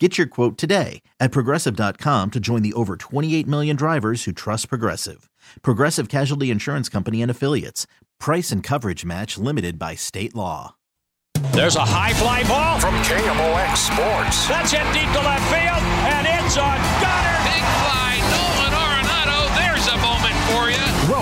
Get your quote today at progressive.com to join the over 28 million drivers who trust Progressive. Progressive Casualty Insurance Company and Affiliates. Price and coverage match limited by state law. There's a high fly ball from KMOX Sports. That's hit deep to left field, and it's a gunner. Big fly,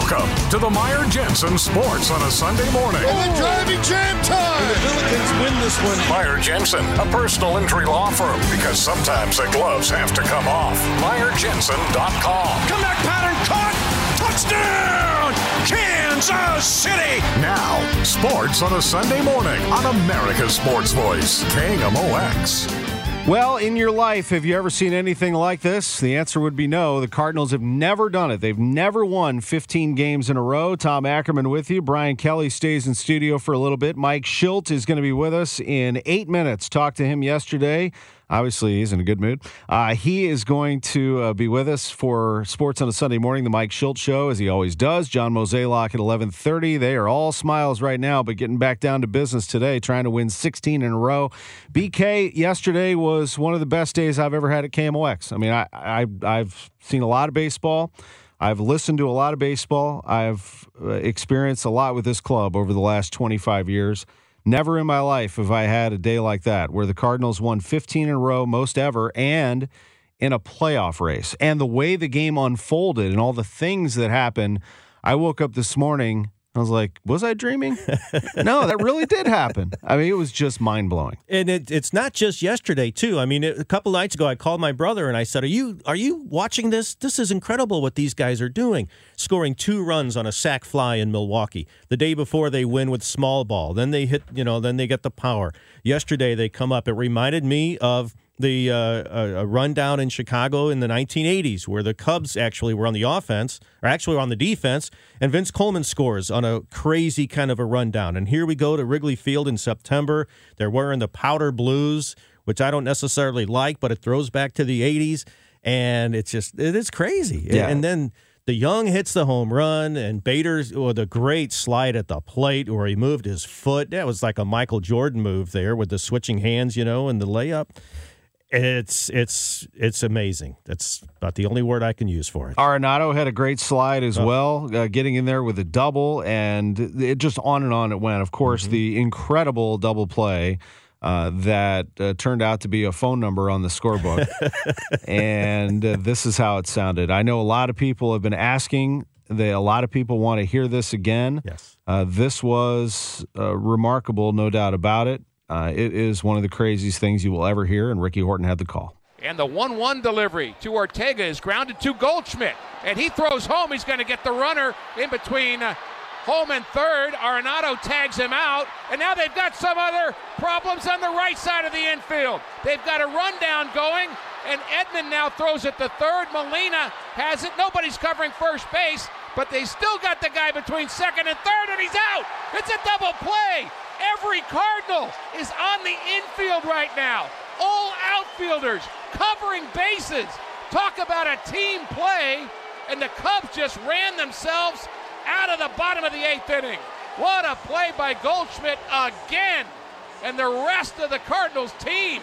Welcome to the Meyer Jensen Sports on a Sunday morning. And the driving jam time. And the Billikens win this one. Meyer Jensen, a personal injury law firm, because sometimes the gloves have to come off. MeyerJensen.com. Comeback pattern caught. Touchdown! Kansas City! Now, sports on a Sunday morning on America's Sports Voice, KMOX. Well, in your life, have you ever seen anything like this? The answer would be no. The Cardinals have never done it. They've never won 15 games in a row. Tom Ackerman with you. Brian Kelly stays in studio for a little bit. Mike Shildt is going to be with us in eight minutes. Talked to him yesterday. Obviously, he's in a good mood. Uh, he is going to uh, be with us for Sports on a Sunday Morning, the Mike Shildt Show, as he always does. John Mozeliak at 11:30. They are all smiles right now, but getting back down to business today, trying to win 16 in a row. BK yesterday was one of the best days I've ever had at KMOX. I mean, I, I I've seen a lot of baseball. I've listened to a lot of baseball. I've uh, experienced a lot with this club over the last 25 years. Never in my life have I had a day like that where the Cardinals won 15 in a row, most ever, and in a playoff race. And the way the game unfolded and all the things that happened, I woke up this morning I was like, was I dreaming? no, that really did happen. I mean, it was just mind blowing. And it, it's not just yesterday, too. I mean, it, a couple nights ago, I called my brother and I said, "Are you are you watching this? This is incredible what these guys are doing, scoring two runs on a sac fly in Milwaukee. The day before, they win with small ball. Then they hit, you know, then they get the power. Yesterday, they come up. It reminded me of." The uh, a rundown in Chicago in the 1980s, where the Cubs actually were on the offense, or actually were on the defense, and Vince Coleman scores on a crazy kind of a rundown. And here we go to Wrigley Field in September. They're wearing the powder blues, which I don't necessarily like, but it throws back to the 80s, and it's just it is crazy. Yeah. And then DeJong hits the home run, and Bader's with a great slide at the plate where he moved his foot. That was like a Michael Jordan move there with the switching hands, you know, and the layup. It's it's it's amazing. That's about the only word I can use for it. Arenado had a great slide as well, uh, getting in there with a double, and it just on and on it went. Of course, mm-hmm. the incredible double play uh, that uh, turned out to be a phone number on the scorebook, and uh, this is how it sounded. I know a lot of people have been asking. They, a lot of people want to hear this again. Yes, uh, this was uh, remarkable, no doubt about it. Uh, it is one of the craziest things you will ever hear, and Ricky Horton had the call. And the 1 1 delivery to Ortega is grounded to Goldschmidt. And he throws home. He's going to get the runner in between uh, home and third. Arenado tags him out. And now they've got some other problems on the right side of the infield. They've got a rundown going. And Edman now throws it to third. Molina has it. Nobody's covering first base. But they still got the guy between second and third, and he's out. It's a double play. Every Cardinal is on the infield right now. All outfielders covering bases. Talk about a team play, and the Cubs just ran themselves out of the bottom of the eighth inning. What a play by Goldschmidt again. And the rest of the Cardinals team.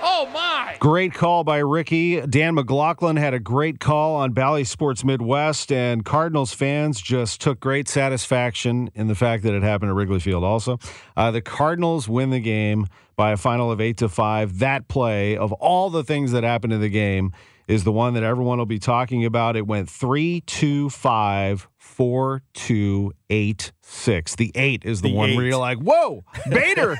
Oh, my. Great call by Ricky. Dan McLaughlin had a great call on Bally Sports Midwest, and Cardinals fans just took great satisfaction in the fact that it happened at Wrigley Field. Also, uh, the Cardinals win the game by a final of eight to five. That play of all the things that happened in the game is the one that everyone will be talking about. It went three, two, five, four, two, eight, six. The eight is the, The one where you're like, "Whoa, Bader!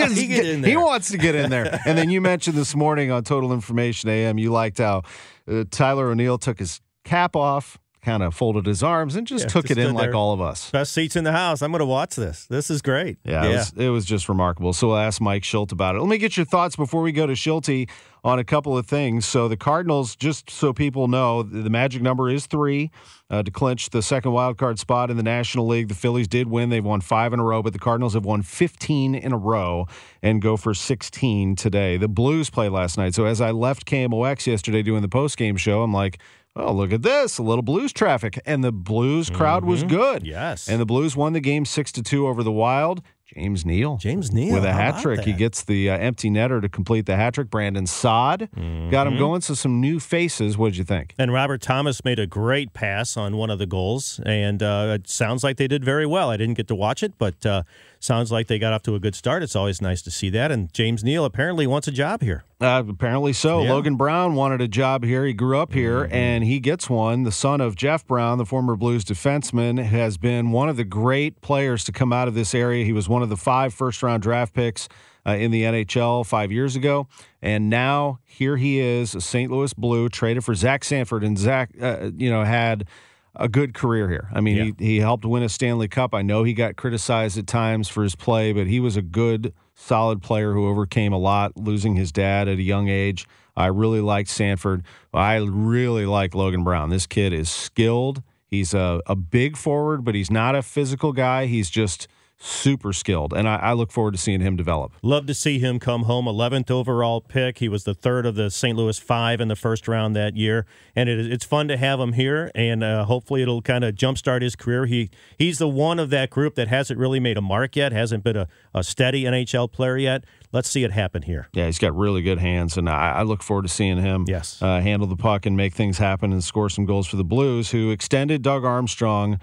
is- he he wants to get in there." And then you mentioned this morning on Total Information AM, you liked how uh, Tyler O'Neill took his cap off, kind of folded his arms, and just Yeah, took just it in like all of us. Best seats in the house. I'm going to watch this. This is great. Yeah, It, was, it was just remarkable. So we'll ask Mike Shildt about it. Let me get your thoughts before we go to Shildt on a couple of things. So the Cardinals, just so people know, the the magic number is three uh, to clinch the second wild card spot in the National League. The Phillies did win; they've won five in a row, but the Cardinals have won 15 in a row and go for 16 today. The Blues play last night. So as I left KMOX yesterday doing the post game show, I'm like. Oh, look at this. A little blues traffic. And the blues crowd was good. Yes. And the Blues won the game 6 to 2 over the Wild. James Neal. James Neal, With a how hat about trick. He that? gets the uh, empty netter to complete the hat trick. Brandon Saad got him going. So some new faces. What did you think? And Robert Thomas made a great pass on one of the goals, and uh, it sounds like they did very well. I didn't get to watch it, but uh, sounds like they got off to a good start. It's always nice to see that. And James Neal apparently wants a job here. Uh, apparently so. Yeah. Logan Brown wanted a job here. He grew up here, and he gets one. The son of Jeff Brown, the former Blues defenseman, has been one of the great players to come out of this area. He was one of the five first round draft picks uh, in the NHL five years ago. And now here he is, a St. Louis Blue, traded for Zach Sanford. And Zach, uh, you know, had a good career here. I mean, Yeah. he, he helped win a Stanley Cup. I know he got criticized at times for his play, but he was a good, solid player who overcame a lot, losing his dad at a young age. I really liked Sanford. I really like Logan Brown. This kid is skilled. He's a, a big forward, but he's not a physical guy. He's just super skilled. And I, I look forward to seeing him develop. Love to see him come home. 11th overall pick. He was the third of the St. Louis five in the first round that year, and it, it's fun to have him here. And uh, hopefully, it'll kind of jumpstart his career. He he's the one of that group that hasn't really made a mark yet. Hasn't been a, a steady NHL player yet. Let's see it happen here. Yeah, he's got really good hands, and I, I look forward to seeing him Yes. uh, handle the puck and make things happen and score some goals for the Blues, who extended Doug Armstrong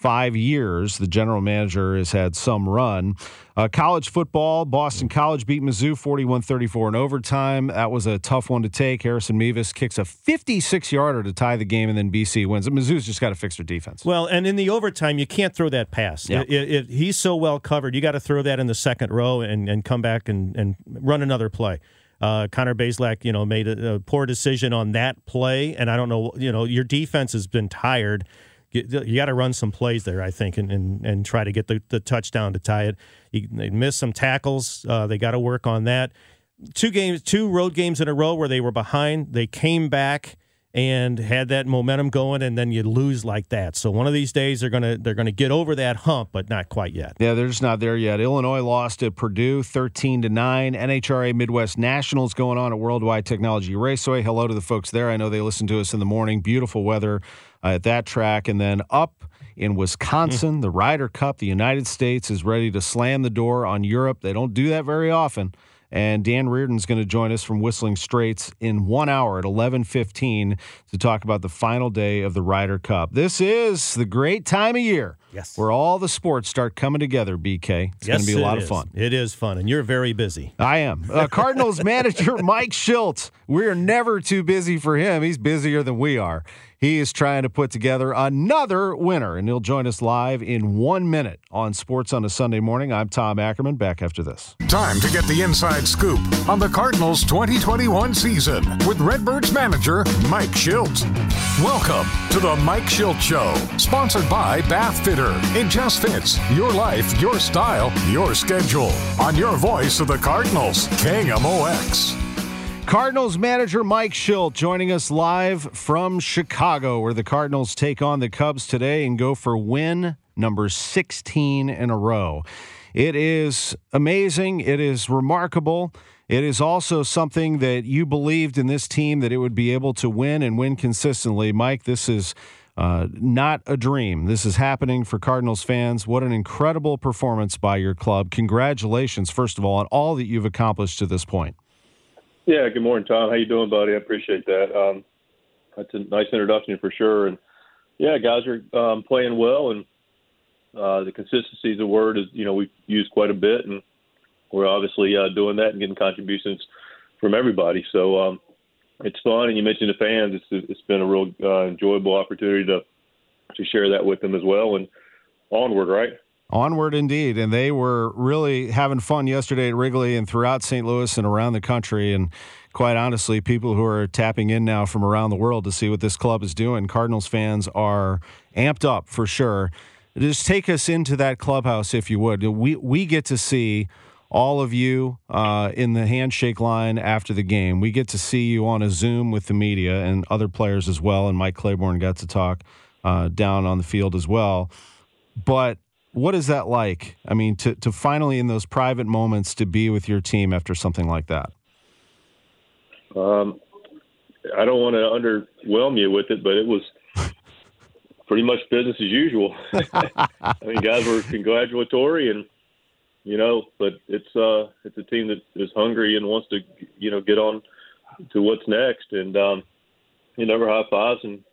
five years. The general manager has had some run. Uh, college football, Boston College beat Mizzou 41 34 in overtime. That was a tough one to take. Harrison Mevis kicks a 56 yarder to tie the game, and then BC wins. Mizzou's just got to fix their defense. Well, and in the overtime, you can't throw that pass. Yeah. It- it- he's so well covered. You got to throw that in the second row and, and come back and, and run another play. Uh, Connor Bazelak, you know, made a, a poor decision on that play, and I don't know. You know, your defense has been tired. You, you got to run some plays there, I think, and and, and try to get the, the touchdown to tie it. You, they missed some tackles. Uh, they got to work on that. Two games, two road games in a row where they were behind. They came back and had that momentum going, and then you lose like that. So one of these days they're gonna they're gonna get over that hump, but not quite yet. Yeah, they're just not there yet. Illinois lost at Purdue 13 to 9. NHRA Midwest Nationals going on at Worldwide Technology Raceway. Hello to the folks there. I know they listen to us in the morning. Beautiful weather at that track. And then up in Wisconsin, the Ryder Cup, the United States is ready to slam the door on Europe. They don't do that very often. And Dan Reardon's going to join us from Whistling Straits in one hour at 11:15 to talk about the final day of the Ryder Cup. This is the great time of year, Yes. where all the sports start coming together. BK, it's going to be a lot of fun. It is fun, and you're very busy. I am. Uh, Cardinals manager Mike Shildt. We are never too busy for him. He's busier than we are. He is trying to put together another winner, and he'll join us live in one minute on Sports on a Sunday morning. I'm Tom Ackerman. Back after this. Time to get the inside scoop on the Cardinals 2021 season with Redbirds manager Mike Shildt. Welcome to the Mike Shildt Show, sponsored by Bath Fitter. It just fits your life, your style, your schedule. On your voice of the Cardinals, KMOX. Cardinals manager Mike Shildt joining us live from Chicago, where the Cardinals take on the Cubs today and go for win number 16 in a row. It is amazing. It is remarkable. It is also something that you believed in this team that it would be able to win and win consistently. Mike, this is uh, not a dream. This is happening for Cardinals fans. What an incredible performance by your club. Congratulations, first of all, on all that you've accomplished to this point. Yeah, good morning, Tom. How you doing, buddy? I appreciate that. Um, that's a nice introduction for sure. And yeah, guys are um, playing well, and uh, the consistency is a word is you know we've used quite a bit, and we're obviously uh, doing that and getting contributions from everybody. So um, it's fun. And you mentioned the fans; it's it's been a real uh, enjoyable opportunity to to share that with them as well. And onward, right? Onward indeed. And they were really having fun yesterday at Wrigley and throughout St. Louis and around the country. And quite honestly, people who are tapping in now from around the world to see what this club is doing, Cardinals fans are amped up for sure. Just take us into that clubhouse, if you would. We, we get to see all of you uh, in the handshake line after the game. We get to see you on a Zoom with the media and other players as well. And Mike Claiborne got to talk uh, down on the field as well. But what is that like? I mean, to, to finally in those private moments to be with your team after something like that. Um, I don't want to underwhelm you with it, but it was pretty much business as usual. I mean, guys were congratulatory, and you know, but it's uh, it's a team that is hungry and wants to, you know, get on to what's next. And um, you never high fives, and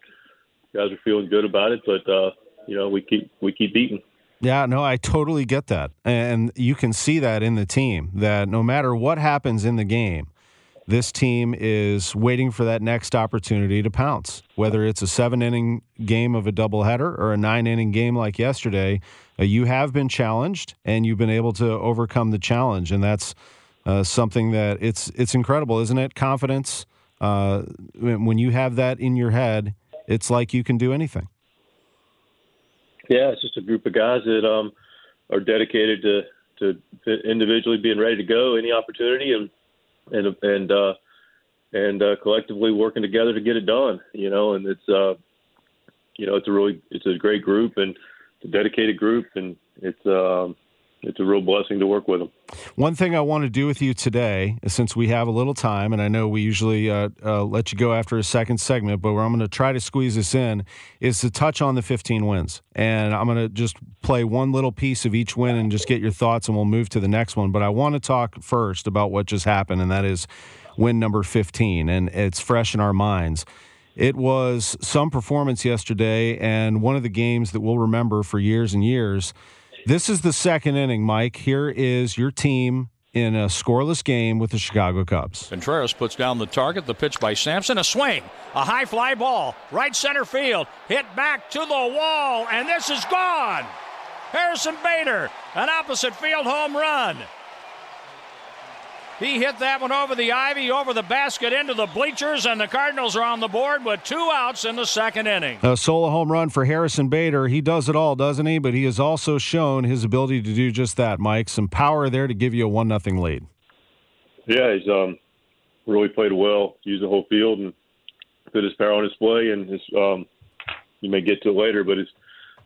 guys are feeling good about it. But uh, you know, we keep we keep eating. Yeah, no, I totally get that. And you can see that in the team that no matter what happens in the game, this team is waiting for that next opportunity to pounce. Whether it's a seven inning game of a doubleheader or a nine inning game like yesterday, uh, you have been challenged and you've been able to overcome the challenge. And that's uh, something that it's, it's incredible, isn't it? Confidence. Uh, when you have that in your head, it's like you can do anything. Yeah, it's just a group of guys that um, are dedicated to, to individually being ready to go any opportunity and and and uh, and uh, collectively working together to get it done. You know, and it's uh, you know it's a really it's a great group and it's a dedicated group and it's um, it's a real blessing to work with them. One thing I want to do with you today, since we have a little time, and I know we usually uh, uh, let you go after a second segment, but where I'm going to try to squeeze this in, is to touch on the 15 wins. And I'm going to just play one little piece of each win and just get your thoughts, and we'll move to the next one. But I want to talk first about what just happened, and that is win number 15, and it's fresh in our minds. It was some performance yesterday, and one of the games that we'll remember for years and years. This is the second inning, Mike. Here is your team in a scoreless game with the Chicago Cubs. Contreras puts down the target, the pitch by Sampson, a swing, a high fly ball, right center field, hit back to the wall, and this is gone. Harrison Bader, an opposite field home run. He hit that one over the ivy, over the basket, into the bleachers, and the Cardinals are on the board with two outs in the second inning. A solo home run for Harrison Bader. He does it all, doesn't he? But he has also shown his ability to do just that, Mike. Some power there to give you a one nothing lead. Yeah, he's um, really played well, used the whole field, and put his power on display. And his, um, you may get to it later, but his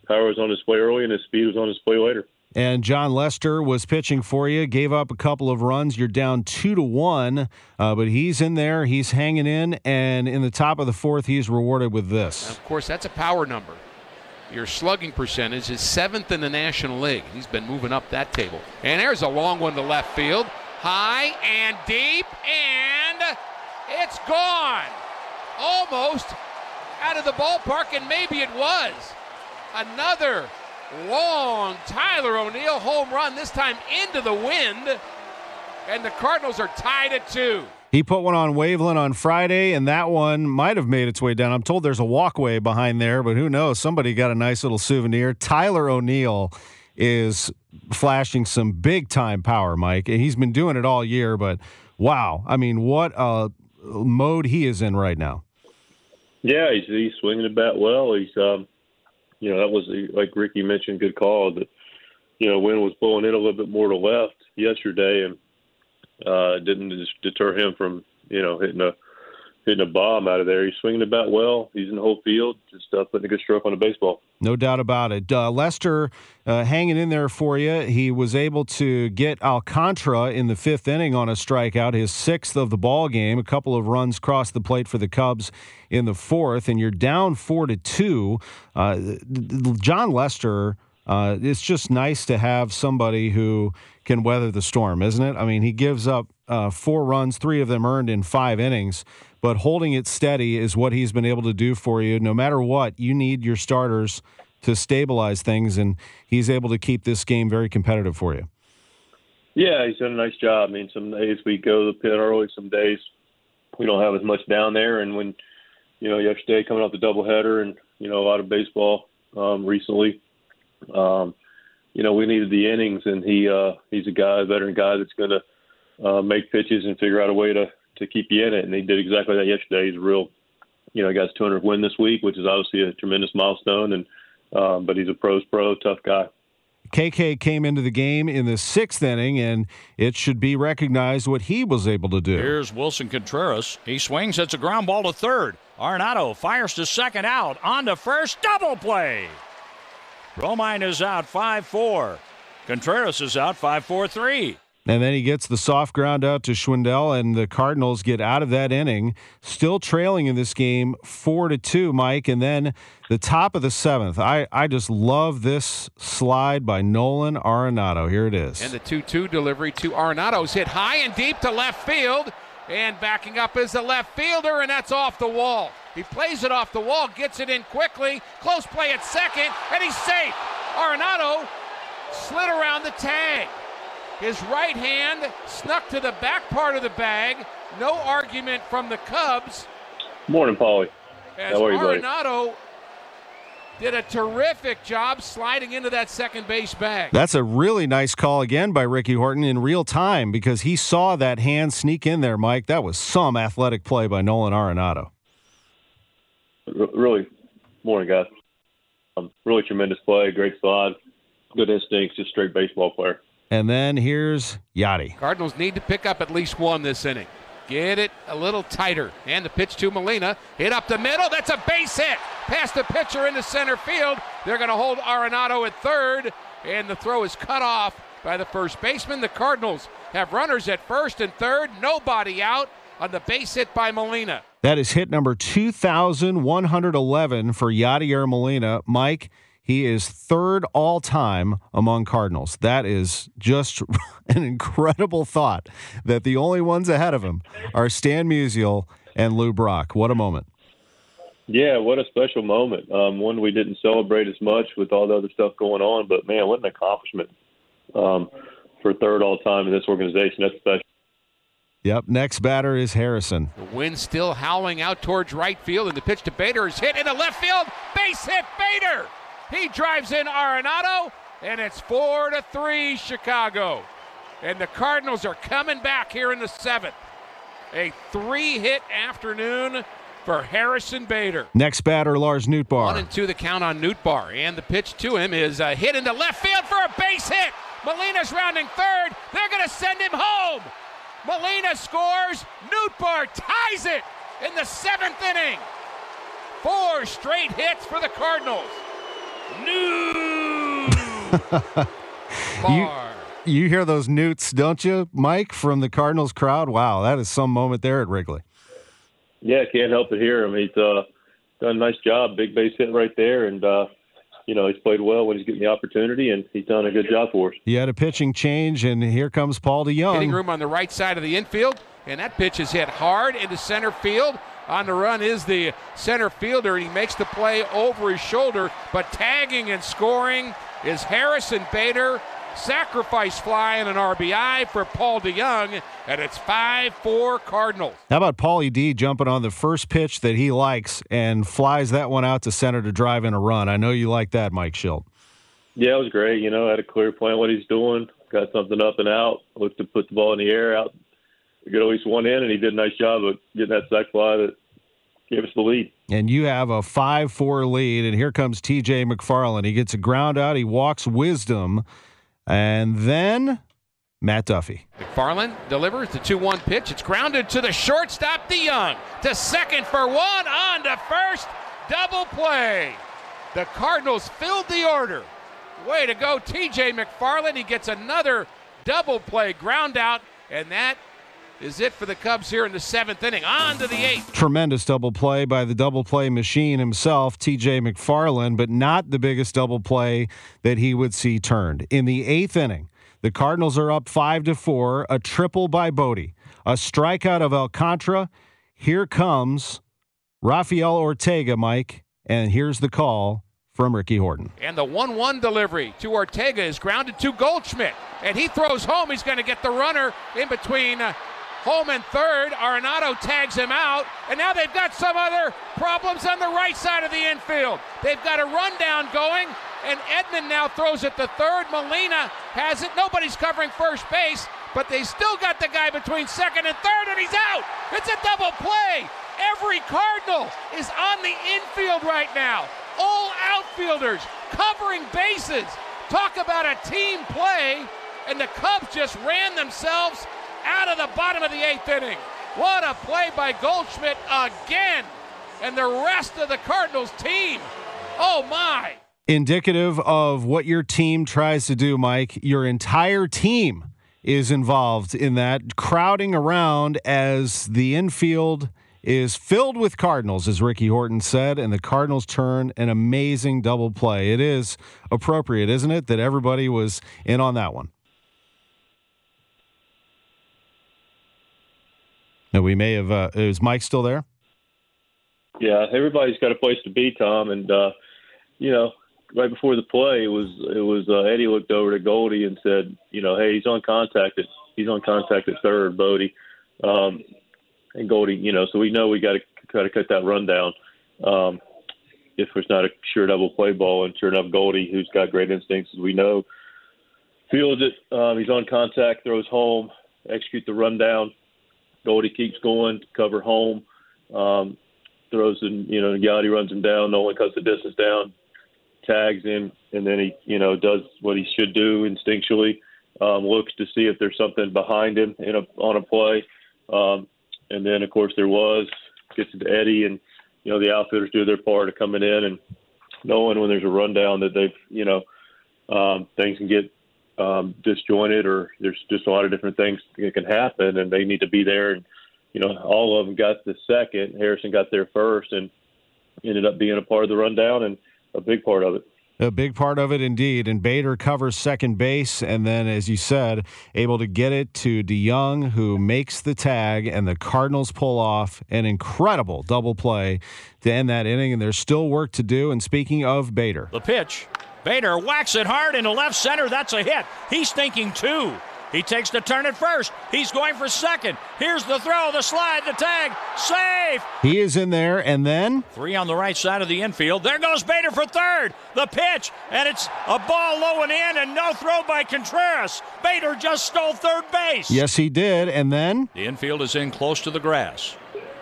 power was on display early, and his speed was on display later. And Jon Lester was pitching for you, gave up a couple of runs. You're down two to one, uh, but he's in there, he's hanging in, and in the top of the fourth, he's rewarded with this. of course, that's a power number. Your slugging percentage is seventh in the National League. He's been moving up that table. And there's a long one to left field, high and deep, and it's gone. Almost out of the ballpark, and maybe it was. Another long Tyler O'Neill home run, this time into the wind. And the Cardinals are tied at two. He put one on Waveland on Friday, and that one might have made its way down. I'm told there's a walkway behind there, but who knows? Somebody got a nice little souvenir. Tyler O'Neill is flashing some big time power, Mike. He's been doing it all year, but wow. I mean, what a mode he is in right now. Yeah, he's, he's swinging the bat well. He's, um, you know, that was like Ricky mentioned, good call. That you know, wind was blowing in a little bit more to left yesterday, and uh, didn't deter him from you know hitting a hitting a bomb out of there. He's swinging the bat well. He's in the whole field, just uh, putting a good stroke on the baseball. No doubt about it. Uh, Lester uh, hanging in there for you. He was able to get Alcantara in the fifth inning on a strikeout, his sixth of the ball game. A couple of runs crossed the plate for the Cubs in the fourth, and you're down four to two. Uh, Jon Lester. Uh, it's just nice to have somebody who can weather the storm, isn't it? I mean, he gives up uh, four runs, three of them earned in five innings but holding it steady is what he's been able to do for you. No matter what, you need your starters to stabilize things, and he's able to keep this game very competitive for you. Yeah, he's done a nice job. I mean, some days we go to the pit early, some days we don't have as much down there. And when, you know, yesterday coming off the doubleheader and, you know, a lot of baseball um, recently, um, you know, we needed the innings, and he uh, he's a guy, a veteran guy that's going to uh, make pitches and figure out a way to to keep you in it. And he did exactly that yesterday. He's a real, you know, he got his 200th win this week, which is obviously a tremendous milestone. And um, but he's a pros pro, tough guy. KK came into the game in the sixth inning, and it should be recognized what he was able to do. Here's Willson Contreras. He swings, hits a ground ball to third. Arenado fires to second out. On to first, double play. Romine is out 5 4. Contreras is out 5 4 3. And then he gets the soft ground out to Schwindel, and the Cardinals get out of that inning, still trailing in this game four to two, Mike. And then the top of the seventh. I, I just love this slide by Nolan Arenado. Here it is. And the 2 2 delivery to Arenado's hit high and deep to left field. And backing up is the left fielder, and that's off the wall. He plays it off the wall, gets it in quickly. Close play at second, and he's safe. Arenado slid around the tag. His right hand snuck to the back part of the bag. No argument from the Cubs. Morning, Paulie. As How are you, Arenado did a terrific job sliding into that second base bag. That's a really nice call again by Ricky Horton in real time because he saw that hand sneak in there, Mike. That was some athletic play by Nolan Arenado. Really, morning, guys. Um, really tremendous play, great slide, good instincts, just straight baseball player. And then here's Yadi. Cardinals need to pick up at least one this inning. Get it a little tighter. And the pitch to Molina. Hit up the middle. That's a base hit. Past the pitcher into center field. They're going to hold Arenado at third. And the throw is cut off by the first baseman. The Cardinals have runners at first and third. Nobody out on the base hit by Molina. That is hit number 2,111 for Yadier Molina. Mike, he is third all time among Cardinals. That is just an incredible thought that the only ones ahead of him are Stan Musial and Lou Brock. What a moment. Yeah, what a special moment. Um, one we didn't celebrate as much with all the other stuff going on, but man, what an accomplishment um, for third all time in this organization. That's special. Yep. Next batter is Harrison. The wind still howling out towards right field, and the pitch to Bader is hit into left field. Base hit, Bader. He drives in Arenado, and it's four to three Chicago. And the Cardinals are coming back here in the seventh. A three-hit afternoon for Harrison Bader. Next batter, Lars Nootbaar. One and two the count on Nootbaar, and the pitch to him is a hit into left field for a base hit. Molina's rounding third. They're going to send him home. Molina scores. Nootbaar ties it in the seventh inning. Four straight hits for the Cardinals. New you, you hear those newts, don't you, Mike, from the Cardinals crowd? Wow, that is some moment there at Wrigley. Yeah, can't help but hear him. He's uh, done a nice job, big base hit right there, and uh, you know he's played well when he's getting the opportunity, and he's done a good job for us. He had a pitching change, and here comes Paul DeJong. Hitting room on the right side of the infield, and that pitch is hit hard into center field. On the run is the center fielder, and he makes the play over his shoulder. But tagging and scoring is Harrison Bader. Sacrifice fly and an RBI for Paul DeJong, and it's 5 4 Cardinals. How about Paulie D jumping on the first pitch that he likes and flies that one out to center to drive in a run? I know you like that, Mike Shildt. Yeah, it was great. You know, had a clear plan what he's doing, got something up and out, looked to put the ball in the air out get at least one in, and he did a nice job of getting that sac fly that gave us the lead. And you have a 5 4 lead, and here comes TJ McFarland. He gets a ground out, he walks wisdom, and then Matt Duffy. McFarland delivers the 2 1 pitch. It's grounded to the shortstop, DeJong. To second for one, on to first. Double play. The Cardinals filled the order. Way to go, TJ McFarland. He gets another double play ground out, and that is it for the Cubs here in the seventh inning. On to the eighth. Tremendous double play by the double play machine himself, TJ McFarland, but not the biggest double play that he would see turned. In the eighth inning, the Cardinals are up five to four, a triple by Bote, a strikeout of Alcantara. Here comes Rafael Ortega, Mike, and here's the call from Ricky Horton. And the 1 1 delivery to Ortega is grounded to Goldschmidt. And he throws home. He's going to get the runner in between uh, and third. Arenado tags him out. And now they've got some other problems on the right side of the infield. They've got a rundown going. And Edman now throws it to third. Molina has it. Nobody's covering first base. But they still got the guy between second and third, and he's out. It's a double play. Every Cardinal is on the infield right now. All outfielders covering bases. Talk about a team play. And the Cubs just ran themselves out of the bottom of the eighth inning. What a play by Goldschmidt again. And the rest of the Cardinals team. Oh, my. Indicative of what your team tries to do, Mike. Your entire team is involved in that, crowding around as the infield is filled with Cardinals, as Ricky Horton said, and the Cardinals turn an amazing double play. It is appropriate, isn't it, that everybody was in on that one? We may have. Uh, is Mike still there? Yeah, everybody's got a place to be, Tom, and uh, you know, right before the play, it was it was uh, Eddie looked over to Goldie and said, you know, hey, he's on contact at he's on contact at third, Bote, um, and Goldie, you know, so we know we got to try to cut that run down. Um, if it's not a sure double play ball, and sure enough, Goldie, who's got great instincts, as we know, fields it. Um, he's on contact, throws home, execute the rundown. Goldie keeps going, to cover home, um, throws in, you know, Gotti runs him down. Nolan cuts the distance down, tags him, and then he, you know, does what he should do instinctually. Um, looks to see if there's something behind him in a, on a play, um, and then of course there was. Gets it to Eddie, and you know the outfielders do their part of coming in and knowing when there's a rundown that they've, you know, um, things can get um, disjointed or there's just a lot of different things that can happen, and they need to be there. And you know, all of them got the second. Harrison got there first, and ended up being a part of the rundown and a big part of it. A big part of it indeed. And Bader covers second base. And then, as you said, able to get it to DeJong, who makes the tag, and the Cardinals pull off an incredible double play to end that inning. And there's still work to do. And speaking of Bader, the pitch. Bader whacks it hard into left center. That's a hit. He's thinking two. He takes the turn at first. He's going for second. Here's the throw, the slide, the tag. Safe. He is in there, and then three on the right side of the infield. There goes Bader for third. The pitch, and it's a ball low and in, and no throw by Contreras. Bader just stole third base. Yes, he did. And then the infield is in close to the grass.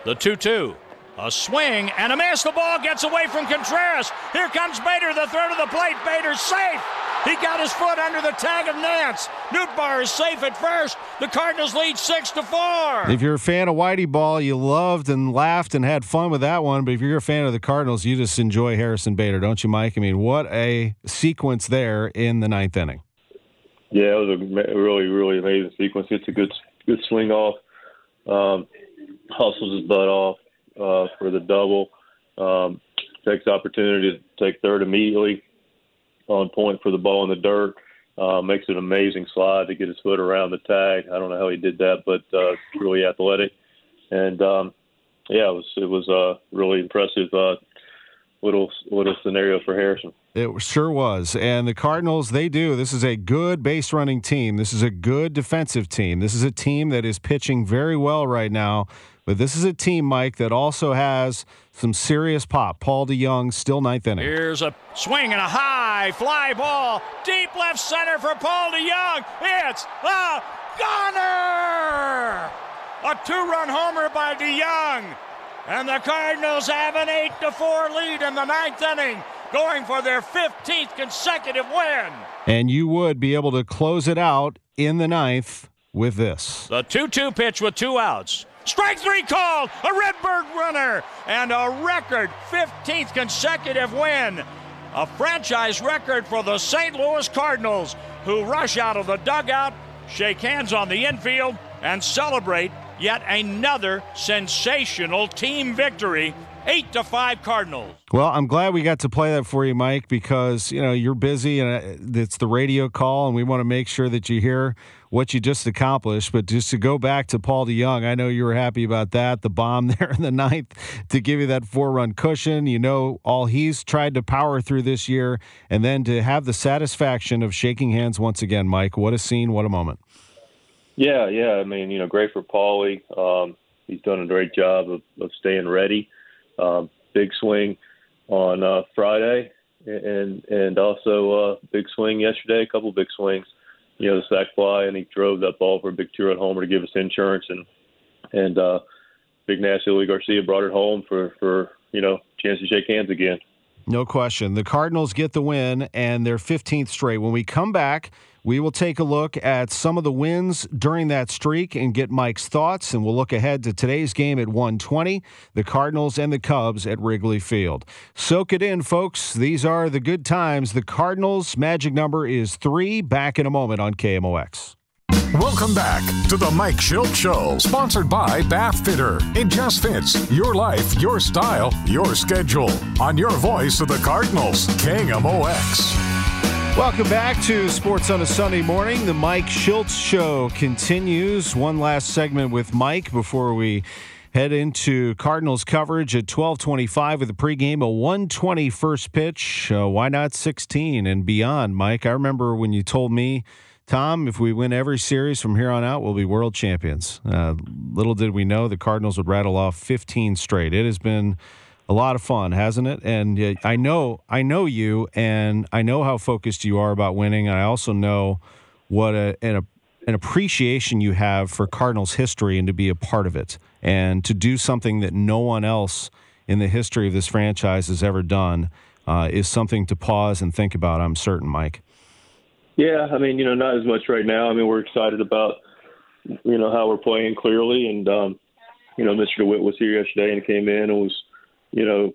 The 2 2. A swing and a miss. The ball gets away from Contreras. Here comes Bader, the throw to the plate. Bader's safe. He got his foot under the tag of Nance. Nootbaar is safe at first. The Cardinals lead six to four. If you're a fan of Whitey Ball, you loved and laughed and had fun with that one. But if you're a fan of the Cardinals, you just enjoy Harrison Bader, don't you, Mike? I mean, what a sequence there in the ninth inning. Yeah, it was a really, really amazing sequence. It's a good, good swing off. Um, hustles his butt off uh, for the double. Um, takes opportunity to take third immediately on point for the ball in the dirt. Uh, makes an amazing slide to get his foot around the tag. I don't know how he did that, but uh, really athletic. And um, yeah, it was it was a really impressive uh, little little scenario for Harrison. It sure was. And the Cardinals, they do. This is a good base running team. This is a good defensive team. This is a team that is pitching very well right now. But this is a team, Mike, that also has some serious pop. Paul DeJong, still ninth inning. Here's a swing and a high fly ball. Deep left center for Paul DeJong. It's a gunner! A two run homer by DeJong. And the Cardinals have an 8 to 4 lead in the ninth inning, going for their 15th consecutive win. And you would be able to close it out in the ninth with this. The 2 2 pitch with two outs. Strike three called, a Redbird runner, and a record 15th consecutive win. A franchise record for the St. Louis Cardinals, who rush out of the dugout, shake hands on the infield, and celebrate yet another sensational team victory. Eight to five Cardinals. Well, I'm glad we got to play that for you, Mike, because you know you're busy and uh, it's the radio call, and we want to make sure that you hear what you just accomplished. But just to go back to Paul DeJong, I know you were happy about that. The bomb there in the ninth to give you that four run cushion. You know, all he's tried to power through this year, and then to have the satisfaction of shaking hands once again, Mike. What a scene, what a moment. Yeah, yeah. I mean, you know, great for Paulie. Um, he's done a great job of, of staying ready. Um, big swing on uh, Friday, and and also uh, big swing yesterday. A couple big swings. You know, the sac fly, and he drove that ball for a big two-run homer to give us insurance, and and uh, big nasty Luis Garcia brought it home for for you know chance to shake hands again. No question. The Cardinals get the win and their 15th straight. When we come back, we will take a look at some of the wins during that streak and get Mike's thoughts, and we'll look ahead to today's game at 120, the Cardinals and the Cubs at Wrigley Field. Soak it in, folks. These are the good times. The Cardinals' magic number is three. Back in a moment on KMOX. Welcome back to the Mike Shildt Show, sponsored by Bath Fitter. It just fits your life, your style, your schedule. On your voice of the Cardinals, KMOX. Welcome back to Sports on a Sunday morning. The Mike Shildt Show continues. One last segment with Mike before we head into Cardinals coverage at 1225 with the pregame, a 120 first pitch. Uh, why not 16 and beyond, Mike? I remember when you told me Tom, if we win every series from here on out, we'll be world champions. Uh, little did we know the Cardinals would rattle off 15 straight. It has been a lot of fun, hasn't it? And uh, I know, I know you, and I know how focused you are about winning. I also know what a, an, an appreciation you have for Cardinals history and to be a part of it, and to do something that no one else in the history of this franchise has ever done uh, is something to pause and think about. I'm certain, Mike. Yeah, I mean, you know, not as much right now. I mean, we're excited about, you know, how we're playing clearly, and um, you know, Mr. DeWitt was here yesterday and came in and was, you know,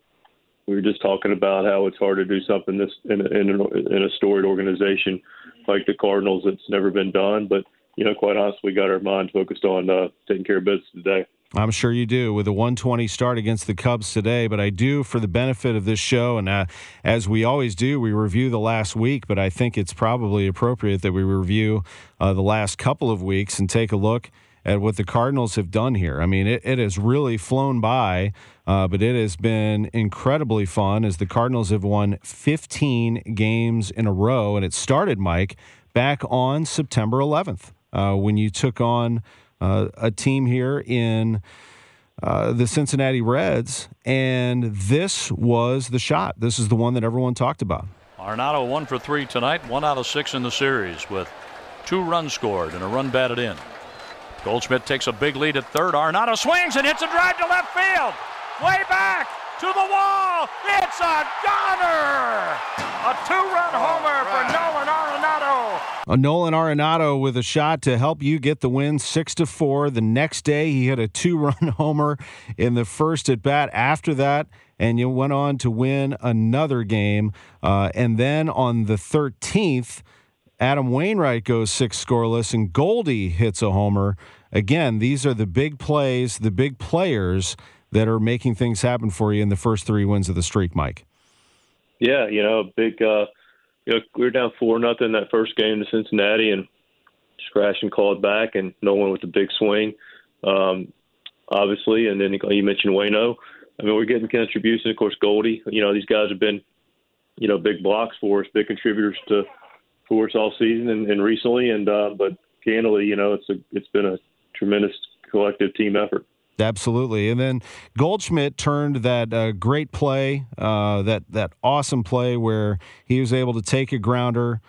we were just talking about how it's hard to do something this in a, in a, in a storied organization like the Cardinals. It's never been done, but you know, quite honestly, we got our mind focused on uh, taking care of business today. I'm sure you do with a 120 start against the Cubs today. But I do, for the benefit of this show, and uh, as we always do, we review the last week. But I think it's probably appropriate that we review uh, the last couple of weeks and take a look at what the Cardinals have done here. I mean, it, it has really flown by, uh, but it has been incredibly fun as the Cardinals have won 15 games in a row. And it started, Mike, back on September 11th uh, when you took on uh, a team here in uh, the Cincinnati Reds, and this was the shot. This is the one that everyone talked about. Arenado one for three tonight, one out of six in the series with two runs scored and a run batted in. Goldschmidt takes a big lead at third. Arenado swings and hits a drive to left field. Way back to the wall. It's a goner. A two-run homer for Nolan Arenado. A Nolan Arenado with a shot to help you get the win, six to four. The next day, he hit a two-run homer in the first at bat. After that, and you went on to win another game. Uh, and then on the 13th, Adam Wainwright goes six scoreless, and Goldie hits a homer. Again, these are the big plays, the big players that are making things happen for you in the first three wins of the streak, Mike. Yeah, you know, big. Uh, you know, we were down four nothing that first game to Cincinnati, and scratch and called back, and no one with a big swing, um, obviously. And then you mentioned Wayno. I mean, we're getting contributions. Of course, Goldie. You know, these guys have been, you know, big blocks for us, big contributors to us all season and, and recently. And uh, but candidly, you know, it's a it's been a tremendous collective team effort. Absolutely, and then Goldschmidt turned that uh, great play, uh, that that awesome play where he was able to take a grounder,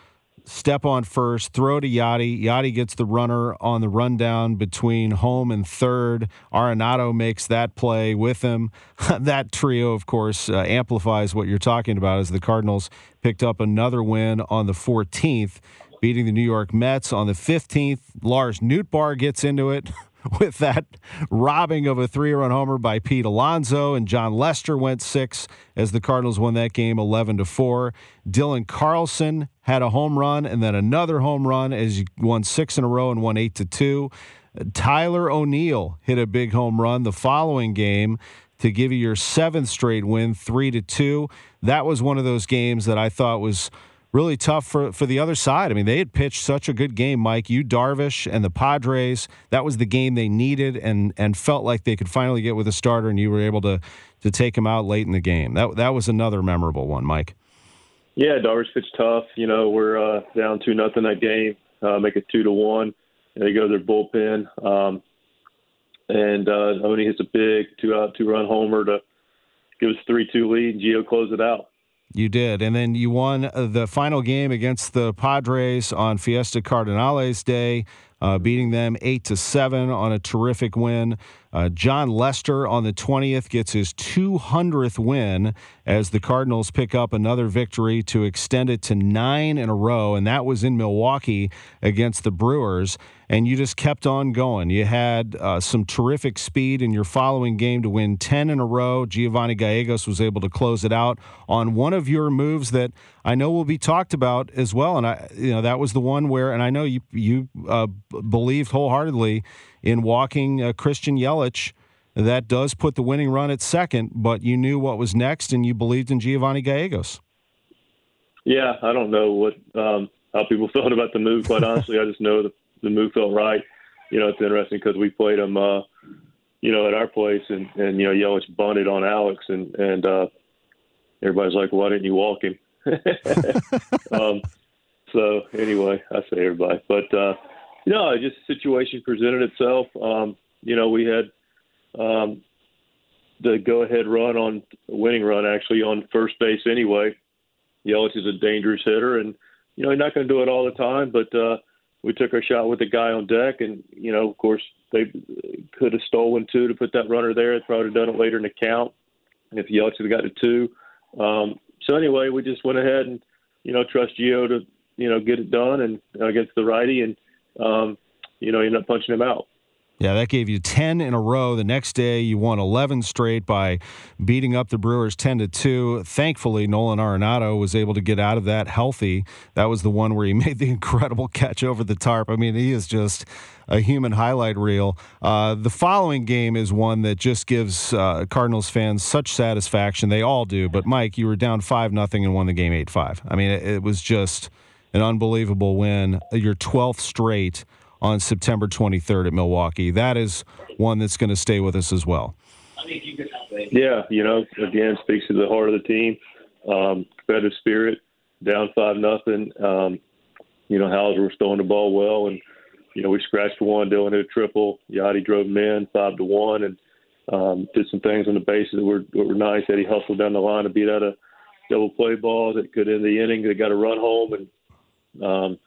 step on first, throw to Yadi. Yadi gets the runner on the rundown between home and third. Arenado makes that play with him. that trio, of course, uh, amplifies what you're talking about as the Cardinals picked up another win on the 14th, beating the New York Mets on the 15th. Lars Nootbaar gets into it. with that robbing of a three run homer by Pete Alonso, and Jon Lester went six as the Cardinals won that game 11 to 4. Dylan Carlson had a home run and then another home run as he won six in a row and won 8 to 2. Tyler O'Neill hit a big home run the following game to give you your seventh straight win, 3 to 2. That was one of those games that I thought was really tough for, for the other side. I mean, they had pitched such a good game, Mike. You, Darvish, and the Padres. That was the game they needed and and felt like they could finally get with a starter, and you were able to to take him out late in the game. That that was another memorable one, Mike. Yeah, Darvish pitched tough. You know, we're uh, down two nothing that game, uh, make it two to one. And they go to their bullpen, um, and uh, Oni hits a big two out two run homer to give us three two lead. and Gio closed it out. You did. And then you won uh, the final game against the Padres on Fiesta Cardenales Day uh, beating them eight to seven on a terrific win. Uh, Jon Lester on the 20th gets his 200th win as the Cardinals pick up another victory to extend it to nine in a row, and that was in Milwaukee against the Brewers. And you just kept on going. You had uh, some terrific speed in your following game to win 10 in a row. Giovanny Gallegos was able to close it out on one of your moves that I know will be talked about as well. And I, you know, that was the one where, and I know you you uh, believed wholeheartedly in walking uh, Christian Yelich. That does put the winning run at second, but you knew what was next, and you believed in Giovanny Gallegos. Yeah, I don't know what um, how people felt about the move. Quite honestly, I just know the, the move felt right. You know, it's interesting because we played him, uh, you know, at our place, and and you know, Yelich bunted on Alex, and and uh, everybody's like, "Why didn't you walk him?" um, so anyway, I say everybody, but uh, know, just the situation presented itself. Um, you know, we had um, the go-ahead run on winning run actually on first base anyway. Yelich is a dangerous hitter, and you know he's not going to do it all the time, but uh, we took our shot with the guy on deck, and you know, of course, they could have stolen two to put that runner there. They probably done it later in the count if Yelich had got to two. Um, so anyway, we just went ahead and you know trust Gio to you know get it done and against the righty, and um, you know you end up punching him out. Yeah, that gave you 10 in a row. The next day, you won 11 straight by beating up the Brewers 10 to 2. Thankfully, Nolan Arenado was able to get out of that healthy. That was the one where he made the incredible catch over the tarp. I mean, he is just a human highlight reel. Uh, the following game is one that just gives uh, Cardinals fans such satisfaction. They all do. But, Mike, you were down 5 nothing and won the game 8 5. I mean, it, it was just an unbelievable win. Your 12th straight on September 23rd at Milwaukee. That is one that's going to stay with us as well. Yeah, you know, again, speaks to the heart of the team, um, competitive spirit. Down five nothing. Um, you know, Houser was throwing the ball well, and you know we scratched one. Dylan hit a triple. Yadi drove him in five to one, and um, did some things on the bases that were, that were nice. Eddie hustled down the line to beat out a double play ball that could end the inning. They got a run home, and um,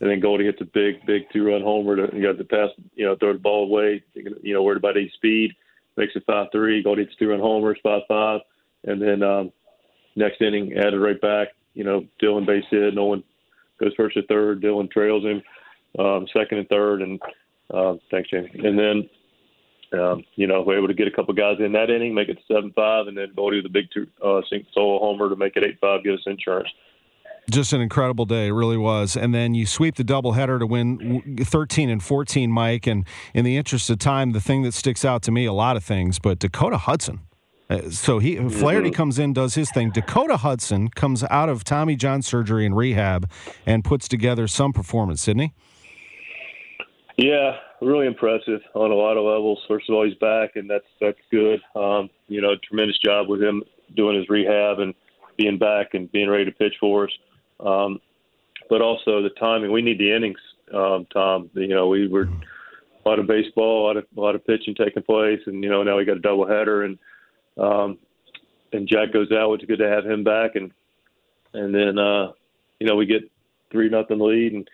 and then Goldie hits a big, big two-run homer. To, you got the pass, you know, throw the ball away. You know, worried about his speed, makes it five-three. Goldie hits two-run homers, five-five, and then um, next inning added right back. You know, Dylan base hit. Nolan goes first to third. Dylan trails him um, second and third, and uh, thanks, Jamie. And then. Um, you know, we're able to get a couple guys in that inning, make it seven five, and then Goldie with a big two uh, solo homer to make it eight five, get us insurance just an incredible day. It really was. And then you sweep the doubleheader to win 13 and 14, Mike. And in the interest of time, the thing that sticks out to me, a lot of things, but Dakota Hudson. Uh, so he Flaherty comes in, does his thing. Dakota Hudson comes out of Tommy John surgery and rehab and puts together some performance, Sydney. Yeah, really impressive on a lot of levels. First of all, he's back, and that's that's good. Um, you know, tremendous job with him doing his rehab and being back and being ready to pitch for us. Um, but also the timing. We need the innings, um, Tom. You know, we were a lot of baseball, a lot of a lot of pitching taking place, and you know now we got a doubleheader, and um, and Jack goes out. It's good to have him back, and and then uh, you know we get three nothing lead, and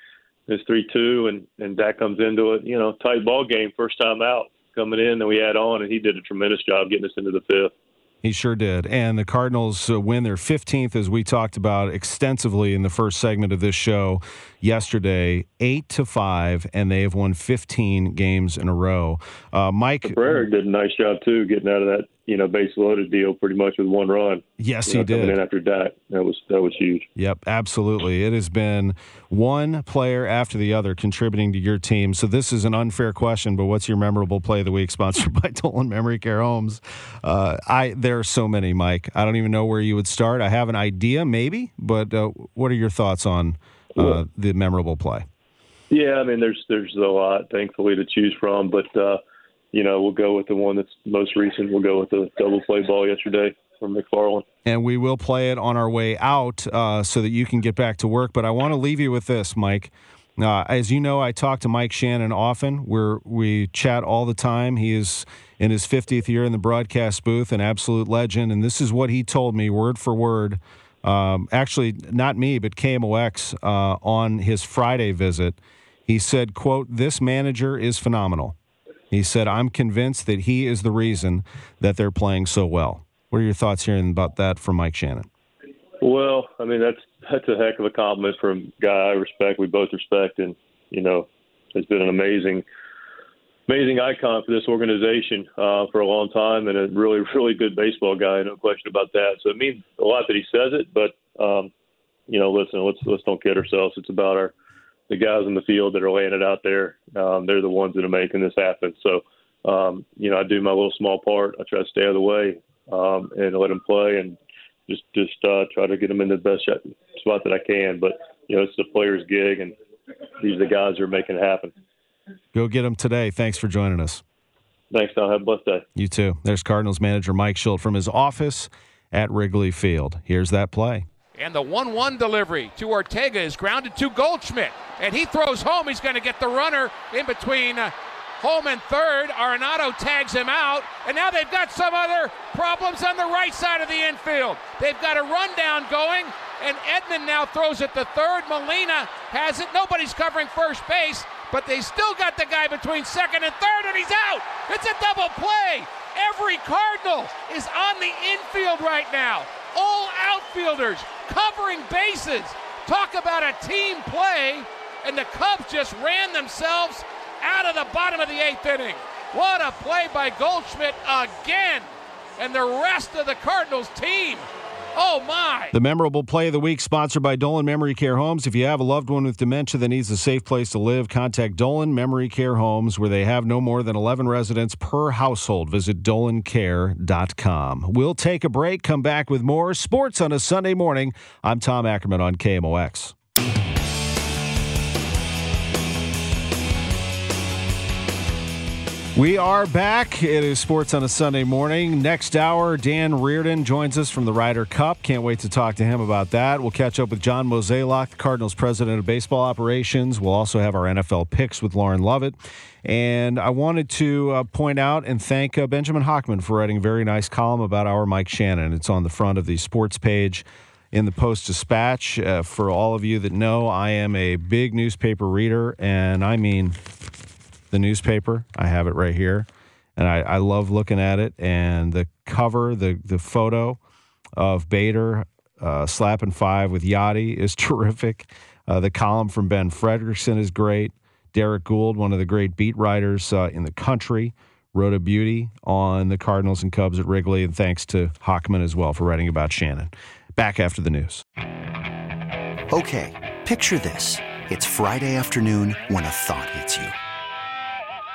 it's three two, and and Dak comes into it. You know, tight ball game, first time out coming in, and we add on, and he did a tremendous job getting us into the fifth. He sure did. And the Cardinals uh, win their 15th, as we talked about extensively in the first segment of this show yesterday, eight to five, and they have won 15 games in a row. Uh, Mike Bragg did a nice job too, getting out of that you know base loaded deal pretty much with one run. Yes, you know, he did. Coming in after Dak, that was that was huge. Yep, absolutely. It has been one player after the other contributing to your team. So this is an unfair question, but what's your memorable play of the week? Sponsored by Dolan Memory Care Homes. Uh, I there are so many, Mike. I don't even know where you would start. I have an idea, maybe, but uh, what are your thoughts on uh, the memorable play? Yeah, I mean, there's there's a lot, thankfully, to choose from, but uh, you know, we'll go with the one that's most recent. We'll go with the double play ball yesterday from McFarland. And we will play it on our way out uh, so that you can get back to work. But I want to leave you with this, Mike. Uh, as you know, I talk to Mike Shannon often. We're, we chat all the time. He is in his 50th year in the broadcast booth, an absolute legend. And this is what he told me, word for word. Um, actually, not me, but KMOX uh, on his Friday visit. He said, "quote This manager is phenomenal." He said, I'm convinced that he is the reason that they're playing so well. What are your thoughts hearing about that from Mike Shannon? Well, I mean, that's that's a heck of a compliment from a guy I respect. We both respect, and you know, has been an amazing, amazing icon for this organization uh, for a long time, and a really, really good baseball guy. No question about that. So it means a lot that he says it, but um, you know, listen, let's let's don't kid ourselves. It's about our the guys in the field that are laying it out there. Um, they're the ones that are making this happen. So, um, you know, I do my little small part. I try to stay out of the way um, and let them play, and just just uh, try to get them in the best spot that I can. But you know, it's the player's gig, and these are the guys who are making it happen. Go get them today. Thanks for joining us. Thanks, Tom. Have a blessed day. You too. There's Cardinals manager Mike Shildt from his office at Wrigley Field. Here's that play. And the 1 1 delivery to Ortega is grounded to Goldschmidt. And he throws home. He's going to get the runner in between uh, home and third. Arenado tags him out. And now they've got some other problems on the right side of the infield. They've got a rundown going. And Edman now throws it to third. Molina has it. Nobody's covering first base. But they still got the guy between second and third, and he's out. It's a double play. Every Cardinal is on the infield right now. All outfielders covering bases. Talk about a team play, and the Cubs just ran themselves out of the bottom of the eighth inning. What a play by Goldschmidt again, and the rest of the Cardinals team. Oh my! The memorable play of the week, sponsored by Dolan Memory Care Homes. If you have a loved one with dementia that needs a safe place to live, contact Dolan Memory Care Homes, where they have no more than 11 residents per household. Visit dolancare.com. We'll take a break, come back with more sports on a Sunday morning. I'm Tom Ackerman on KMOX. We are back. It is sports on a Sunday morning. Next hour, Dan Reardon joins us from the Ryder Cup. Can't wait to talk to him about that. We'll catch up with John Mozeliak, the Cardinals president of baseball operations. We'll also have our NFL picks with Lauren Lovett. And I wanted to uh, point out and thank uh, Benjamin Hochman for writing a very nice column about our Mike Shannon. It's on the front of the sports page in the Post Dispatch. Uh, for all of you that know, I am a big newspaper reader, and I mean the newspaper. I have it right here, and I, I love looking at it. And the cover, the the photo of Bader uh, slapping five with Yadi is terrific. Uh, the column from Ben Frederickson is great. Derrick Goold, one of the great beat writers uh, in the country, wrote a beauty on the Cardinals and Cubs at Wrigley. And thanks to Hochman as well for writing about Shannon. Back after the news. Okay, picture this. It's Friday afternoon when a thought hits you.